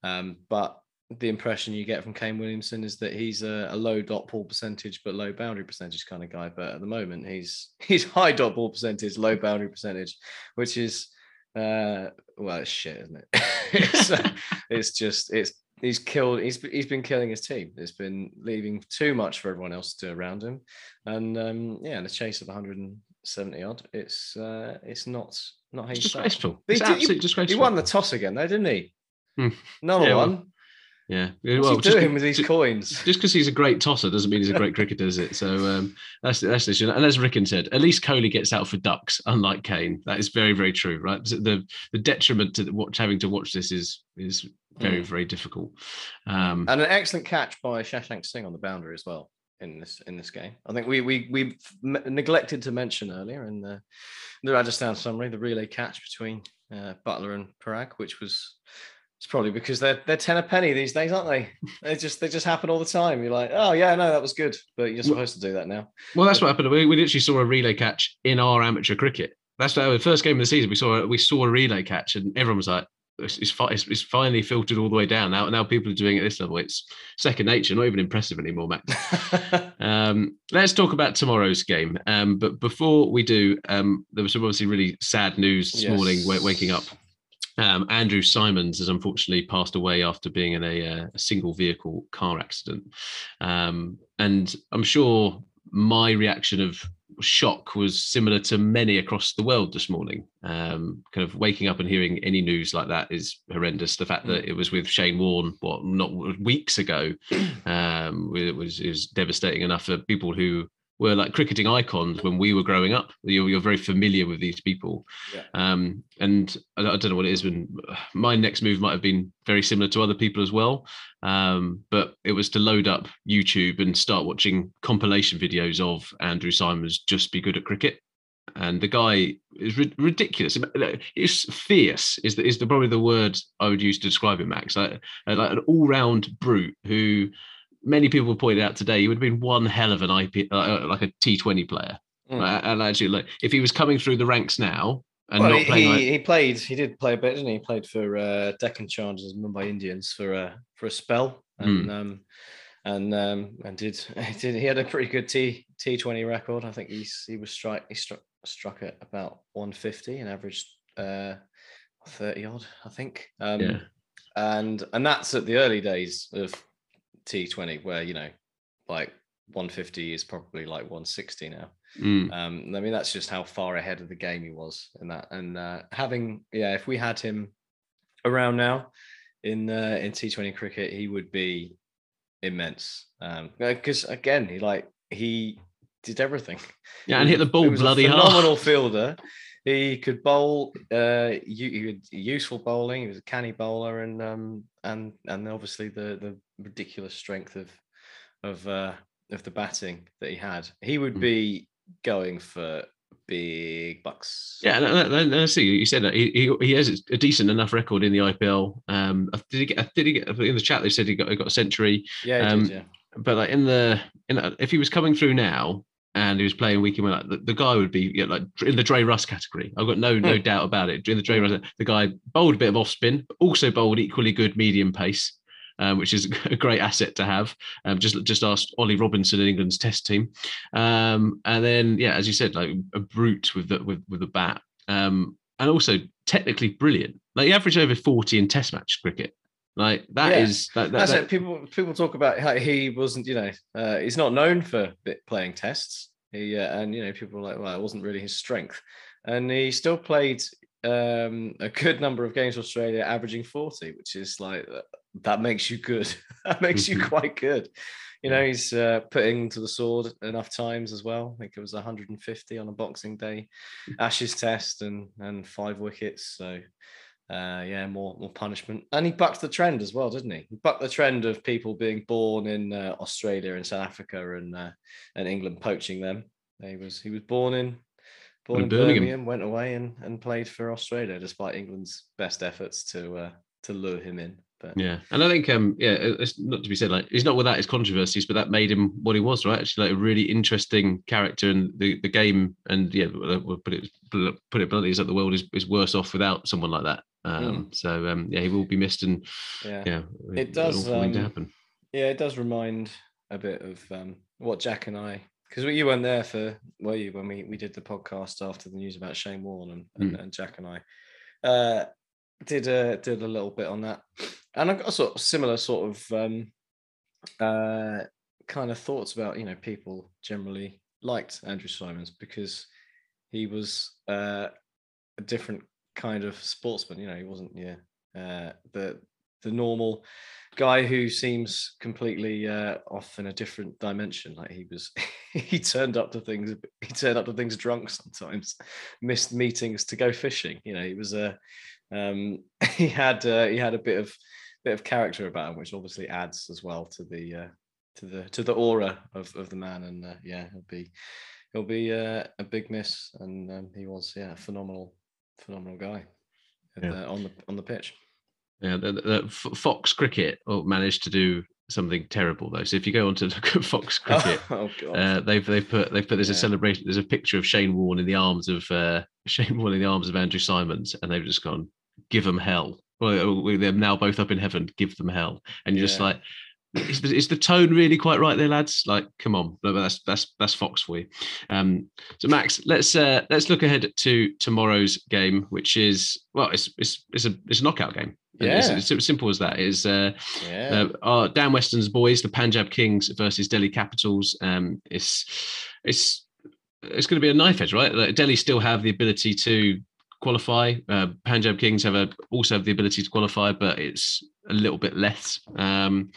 Um, but the impression you get from Kane Williamson is that he's a, a, low dot ball percentage but low boundary percentage kind of guy. But at the moment, he's he's high dot ball percentage, low boundary percentage, which is uh, well, it's shit, isn't it? it's, uh, it's just it's he's killed. He's he's been killing his team. It's been leaving too much for everyone else to do around him, and um, yeah, in a chase of 170 odd, it's uh, it's not not how
it's disgraceful. It's absolutely
he,
disgraceful.
He won the toss again, though, didn't he?
Hmm.
Another
yeah,
one.
Well, yeah.
What's
well,
he doing with these coins?
Just because he's a great tosser doesn't mean he's a great cricketer, is it? So um, that's that's the issue. And as Rickon said, at least Kohli gets out for ducks, unlike Kane. That is very very true, right? The the detriment to watch having to watch this is is very mm. very difficult. Um,
and an excellent catch by Shashank Singh on the boundary as well in this in this game. I think we we we neglected to mention earlier in the the Rajasthan summary the relay catch between uh, Buttler and Parag, which was it's probably because they're they're ten a penny these days, aren't they? They just they just happen all the time. You're like, oh yeah, no, that was good, but you're supposed to do that now.
Well, that's what happened. We, we literally saw a relay catch in our amateur cricket. That's the first game of the season. We saw we saw a relay catch, and everyone was like, it's, it's, it's, finally filtered all the way down. Now, now people are doing it at this level. It's second nature, not even impressive anymore, Max. um, let's talk about tomorrow's game. Um, but before we do, um, there was some obviously really sad news this yes. morning, waking up um, Andrew Symonds has unfortunately passed away after being in a, uh, a single vehicle car accident. Um, and I'm sure my reaction of shock was similar to many across the world this morning. Um, kind of waking up and hearing any news like that is horrendous. The fact that mm. it was with Shane Warne, what not weeks ago, um, it was is devastating enough for people who were like cricketing icons when we were growing up. You're, you're very familiar with these people. Yeah. Um, and I, I, don't know what it is, but my next move might have been very similar to other people as well. Um, but it was to load up YouTube and start watching compilation videos of Andrew Symonds just be good at cricket. And the guy is ri- ridiculous. It's fierce. Is the, is the, probably the word I would use to describe him, Max? Like, like an all-round brute who many people pointed out today, he would have been one hell of an IP, uh, like a T20 player. Mm. Right? And actually, like if he was coming through the ranks now and well, not playing,
he,
like...
he played, he did play a bit, didn't he? He played for uh, Deccan Challengers, Mumbai Indians for a uh, for a spell, and mm. um, and um, and did he did he had a pretty good T T20 record. I think he's he was strike he struck struck at about 150 and averaged uh 30 odd, I think. Um, yeah. And and that's at the early days of T20, where you know, like 150 is probably like 160 now. Mm. Um, I mean, that's just how far ahead of the game he was in that. And uh, having, yeah, if we had him around now in uh, in T20 cricket, he would be immense. Um because um, again, he like he did everything.
Yeah, and hit the ball bloody
hard. Phenomenal fielder. He could bowl. Uh, he had useful bowling. He was a canny bowler, and um, and and obviously the the ridiculous strength of of uh, of the batting that he had. He would hmm. be going for big bucks.
Yeah, and, I see you said that he, he, he has a decent enough record in the IPL. Um, did he get? Did he get in the chat? They said he got he got a century.
Yeah, um, did, yeah.
But like in the in if he was coming through now, and he was playing week in week out, the, the, guy would be you know, like in the Dre Russ category. I've got no no hmm. doubt about it. In the Dre Russ, the guy bowled a bit of off spin, but also bowled equally good medium pace. Um, which is a great asset to have. Um, just just asked Ollie Robinson in England's Test team, um, and then yeah, as you said, like a brute with the with with the bat, um, and also technically brilliant. Like he averaged over forty in Test match cricket. Like that yeah. is that, that,
that's that, it. People people talk about how he wasn't, you know, uh, he's not known for playing tests. He uh, and you know people like, well, it wasn't really his strength, and he still played um, a good number of games for Australia, averaging forty, which is like uh, that makes you good. that makes you
Mhm.
quite good. You know, he's uh, putting to the sword enough times as well. I think it was 150 on a Boxing Day Ashes test and and five wickets. So uh, yeah, more more punishment. And he bucked the trend as well, didn't he? He bucked the trend of people being born in uh, Australia and South Africa and uh, and England poaching them. He was he was born in born
in
in
Birmingham.
Birmingham, went away and, and played for Australia despite England's best efforts to uh, to lure him in. But
Yeah, and I think um yeah, it's not to be said like he's not without his controversies, but that made him what he was, right? Actually, like a really interesting character in the, the game, and yeah, we'll we'll put it put it bluntly, is that the world is, is worse off without someone like that. Um, so um, yeah, he will be missed, and
yeah.
yeah,
It does,
an to
um,
happen.
Yeah, it does remind a bit of um, what Jack and I, because you weren't there for, were you, when we, we did the podcast after the news about Shane Warne and, and,
Mm.
and Jack and I uh, did a did a little bit on that, and I've got a sort of similar sort of um, uh, kind of thoughts about you know people generally liked Andrew Symonds because he was uh, a different kind of sportsman. You know, he wasn't yeah uh, the the normal guy who seems completely uh, off in a different dimension. Like he was, he turned up to things. He turned up to things drunk sometimes. Missed meetings to go fishing. You know, he was a. Um, he had uh, he had a bit of bit of character about him, which obviously adds as well to the uh, to the to the aura of, of the man. And uh, yeah, he'll be he'll be uh, a big miss. And um, he was yeah, a phenomenal phenomenal guy
Yeah.
the- on the on the pitch.
Yeah, the, the Fox Cricket oh, managed to do something terrible though. So if you go on to look at Fox Cricket,
Oh, God.
uh, they've they've put they've put there's a celebration. There's a picture of Shane Warne in the arms of uh, Shane Warne in the arms of Andrew Symonds, and they've just gone give them hell. Well, they're now both up in heaven. Give them hell, and you're just like. Is, the- is the tone really quite right there, lads? Like, come on, but that's that's that's Fox for you. Um, so, Max, let's uh, let's look ahead to tomorrow's game, which is well, it's it's it's a it's a knockout game. And it's,
Yeah.
it's as simple as that. Is uh,
yeah.
uh, our Dan Weston's boys, the Punjab Kings versus Delhi Capitals. Um, it's it's it's going to be a knife edge, right? Like, Delhi still have the ability to qualify. Uh, Punjab Kings have a, also have the ability to qualify, but it's a little bit less. Um,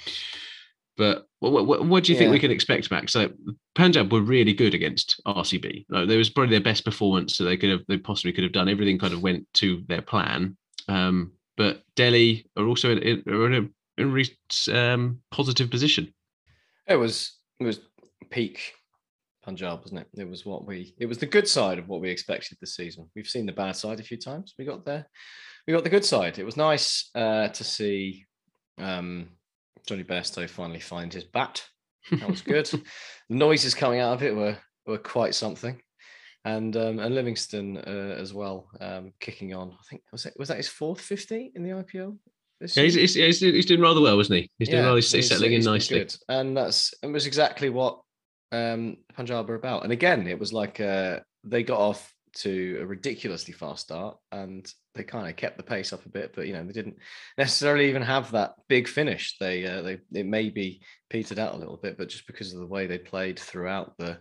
but what, what, what do you think we can expect, Max? So Punjab were really good against RCB. Like, there was probably their best performance that they could have, they possibly could have done. Everything kind of went to their plan. Um, but Delhi are also in, in, are in a, in a um, positive position.
It was it was peak Punjab, wasn't it? It was what we it was the good side of what we expected this season. We've seen the bad side a few times. We got there. We got the good side. It was nice uh, to see um, Jonny Bairstow finally find his bat. That was good. the noises coming out of it were were quite something. And um, and Livingstone uh, as well, um, kicking on. I think was it was that his fourth fifty in the IPL?
Yeah, he's, he's, he's, he's doing rather well, wasn't he? He's doing well. He's,
he's-
settling in nicely.
good. and that's it was exactly what um, Punjab are about. And again, it was like uh, they got off to a ridiculously fast start, and they kind of kept the pace up a bit. But you know, they didn't necessarily even have that big finish. They uh, they it maybe petered out a little bit, but just because of the way they played throughout the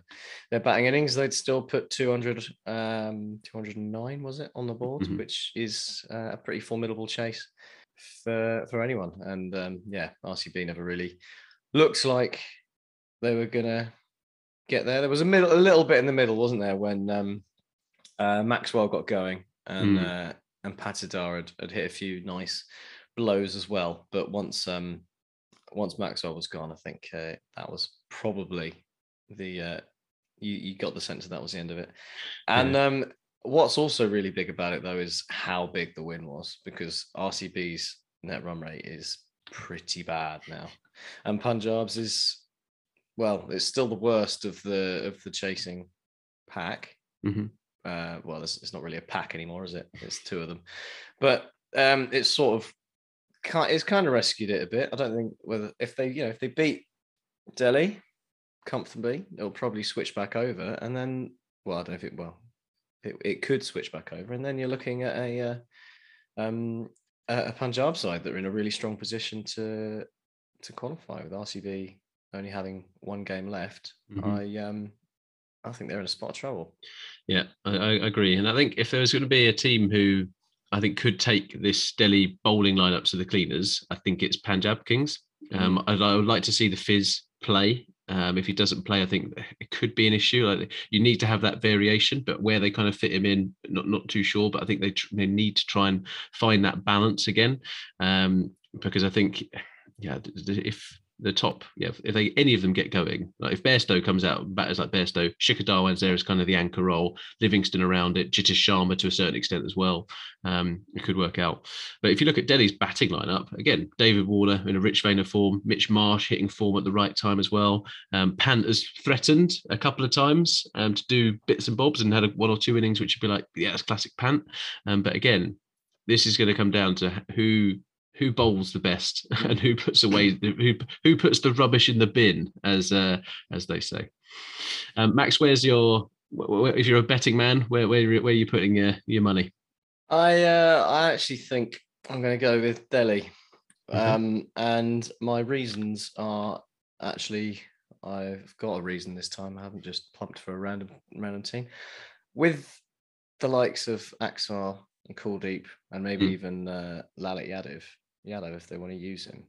their batting innings, they'd still put 200, um, 209 was it on the board,
Mhm.
which is uh, a pretty formidable chase for for anyone. And um, yeah, RCB never really looked like they were gonna get there. There was a middle, a little bit in the middle, wasn't there, when um, uh, Maxwell got going and
Mm.
uh, and Patidar had, had hit a few nice blows as well. But once um, once Maxwell was gone, I think uh, that was probably the uh, you you got the sense that that was the end of it. And um, what's also really big about it though is how big the win was because RCB's net run rate is pretty bad now, and Punjab's is well, it's still the worst of the of the chasing pack.
Mhm.
Uh, well, it's, it's not really a pack anymore, is it? It's two of them, but um, it's sort of kind it's kind of rescued it a bit. I don't think whether if they you know if they beat Delhi comfortably, it'll probably switch back over, and then well, I don't know if it well, it, it could switch back over, and then you're looking at a uh, um a Punjab side that are in a really strong position to to qualify with RCB only having one game left.
Mhm.
I um I think they're in a spot of trouble.
Yeah, I, I agree. And I think if there was going to be a team who I think could take this Delhi bowling lineup to the cleaners, I think it's Punjab Kings. Um, I, I would like to see the Fizz play. Um, if he doesn't play, I think it could be an issue. Like you need to have that variation, but where they kind of fit him in, not not too sure. But I think they tr- they need to try and find that balance again, um, because I think, yeah, if the top, yeah, if they any of them get going, like if Bairstow comes out, batters like Bairstow, Shikhar Dhawan's there as kind of the anchor role, Livingstone around it, Jitesh Sharma to a certain extent as well. Um, it could work out. But if you look at Delhi's batting lineup, again, David Warner in a rich vein of form, Mitch Marsh hitting form at the right time as well. Um, Pant has threatened a couple of times um, to do bits and bobs and had a, one or two innings which would be like, yeah, it's classic Pant. Um, but again, this is going to come down to who who bowls the best and who puts away who who puts the rubbish in the bin, as uh, as they say. Um, Max, where's your if you're a betting man, where where where are you putting your your money?
I uh, I actually think I'm going to go with Delhi, mm-hmm. um, and my reasons are actually I've got a reason this time. I haven't just pumped for a random random team with the likes of Axar and Kuldeep and maybe mm. even uh, Lalit Yadav. Yadav if they want to use him.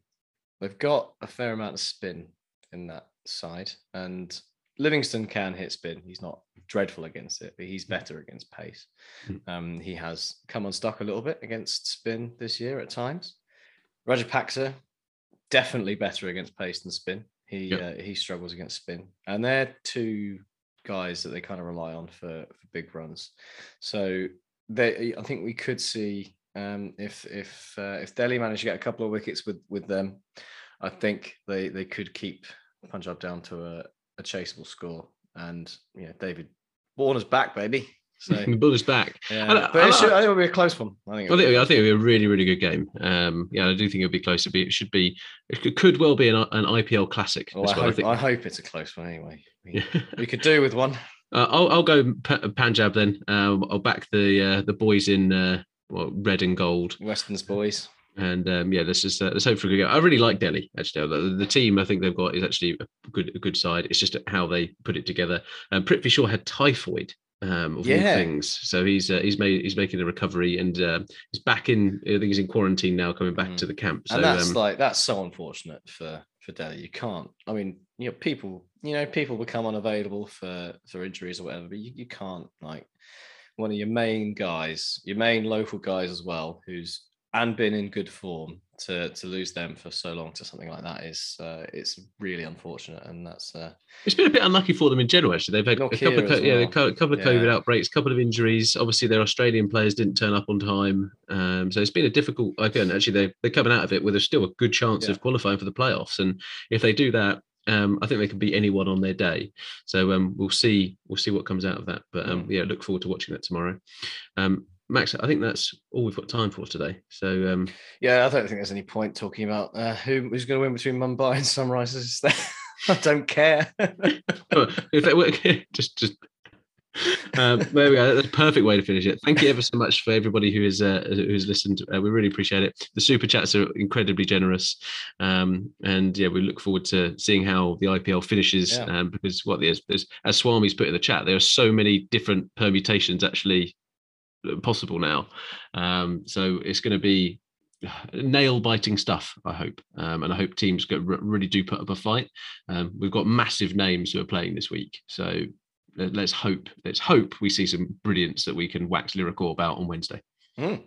They've got a fair amount of spin in that side, and Livingstone can hit spin. He's not dreadful against it, but he's hmm. better against pace. Mm. Um, he has come unstuck a little bit against spin this year at times. Roger Rajapaksa definitely better against pace than spin. He yep. uh, he struggles against spin, and they're two guys that they kind of rely on for, for big runs. So they, I think we could see um, if if uh, if Delhi manage to get a couple of wickets with with them, I think they they could keep Punjab down to a, a chaseable score. And yeah, David Warner's back, baby. So
Warner's back.
Yeah, I, but I, should, I, think it'll be a close one.
I think. I think, I think it'll be a really really good game. Um, yeah, I do think it'll be close. It'll be, it should be. It could well be an, an IPL classic.
Well, I, hope, I, hope, it's a close one anyway. We, we could do with one.
Uh, I'll, I'll go Punjab then. Um, I'll back the uh, the boys in uh, well, red and gold.
Weston's boys.
And um, yeah, let's just uh, let's hope for a good game. I really like Delhi actually. The, the, team I think they've got is actually a good a good side. It's just how they put it together. Um, Prithvi Shaw had typhoid um, of yeah. all things. So he's uh, he's made he's making a recovery and uh, he's back in. I think he's in quarantine now, coming back mm. to the camp.
So, and that's um, like that's so unfortunate for for Delhi. You can't. I mean, you know, people you know people become unavailable for for injuries or whatever, but you, you can't like one of your main guys, your main local guys as well, who's and been in good form to to lose them for so long to something like that is uh, it's really unfortunate and that's uh,
it's been a bit unlucky for them in general actually they've had a couple of well. yeah a couple of covid yeah. outbreaks a couple of injuries obviously their australian players didn't turn up on time um, so it's been a difficult again actually they, they're coming out of it with a still a good chance yeah. of qualifying for the playoffs and if they do that um, I think they can beat anyone on their day. So um, we'll see. We'll see what comes out of that. But um, yeah, look forward to watching that tomorrow. Um, Max, I think that's all we've got time for today. So um,
yeah, I don't think there's any point talking about uh, who, who's going to win between Mumbai and Sunrisers. I don't care.
if they were just just um, there we go. That's a perfect way to finish it. Thank you ever so much for everybody who is uh, who's listened. Uh, we really appreciate it. The super chats are incredibly generous, um, and yeah, we look forward to seeing how the IPL finishes. Yeah. Um, because what there's, there's as Swami's put in the chat, there are so many different permutations actually possible now. Um, so it's going to be nail biting stuff i hope um, and i hope teams get, really do put up a fight um, we've got massive names who are playing this week so let's hope let's hope we see some brilliance that we can wax lyrical about on Wednesday. Mm.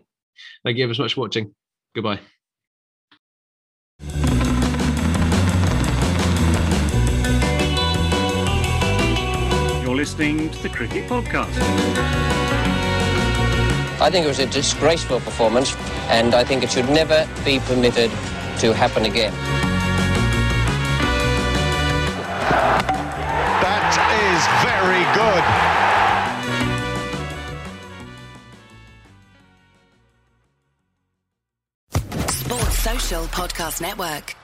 Thank you ever so much for watching. Goodbye.
You're listening to the Cricket Podcast.
I think it was a disgraceful performance, and I think it should never be permitted to happen again.
Very good.
Sports Social Podcast Network.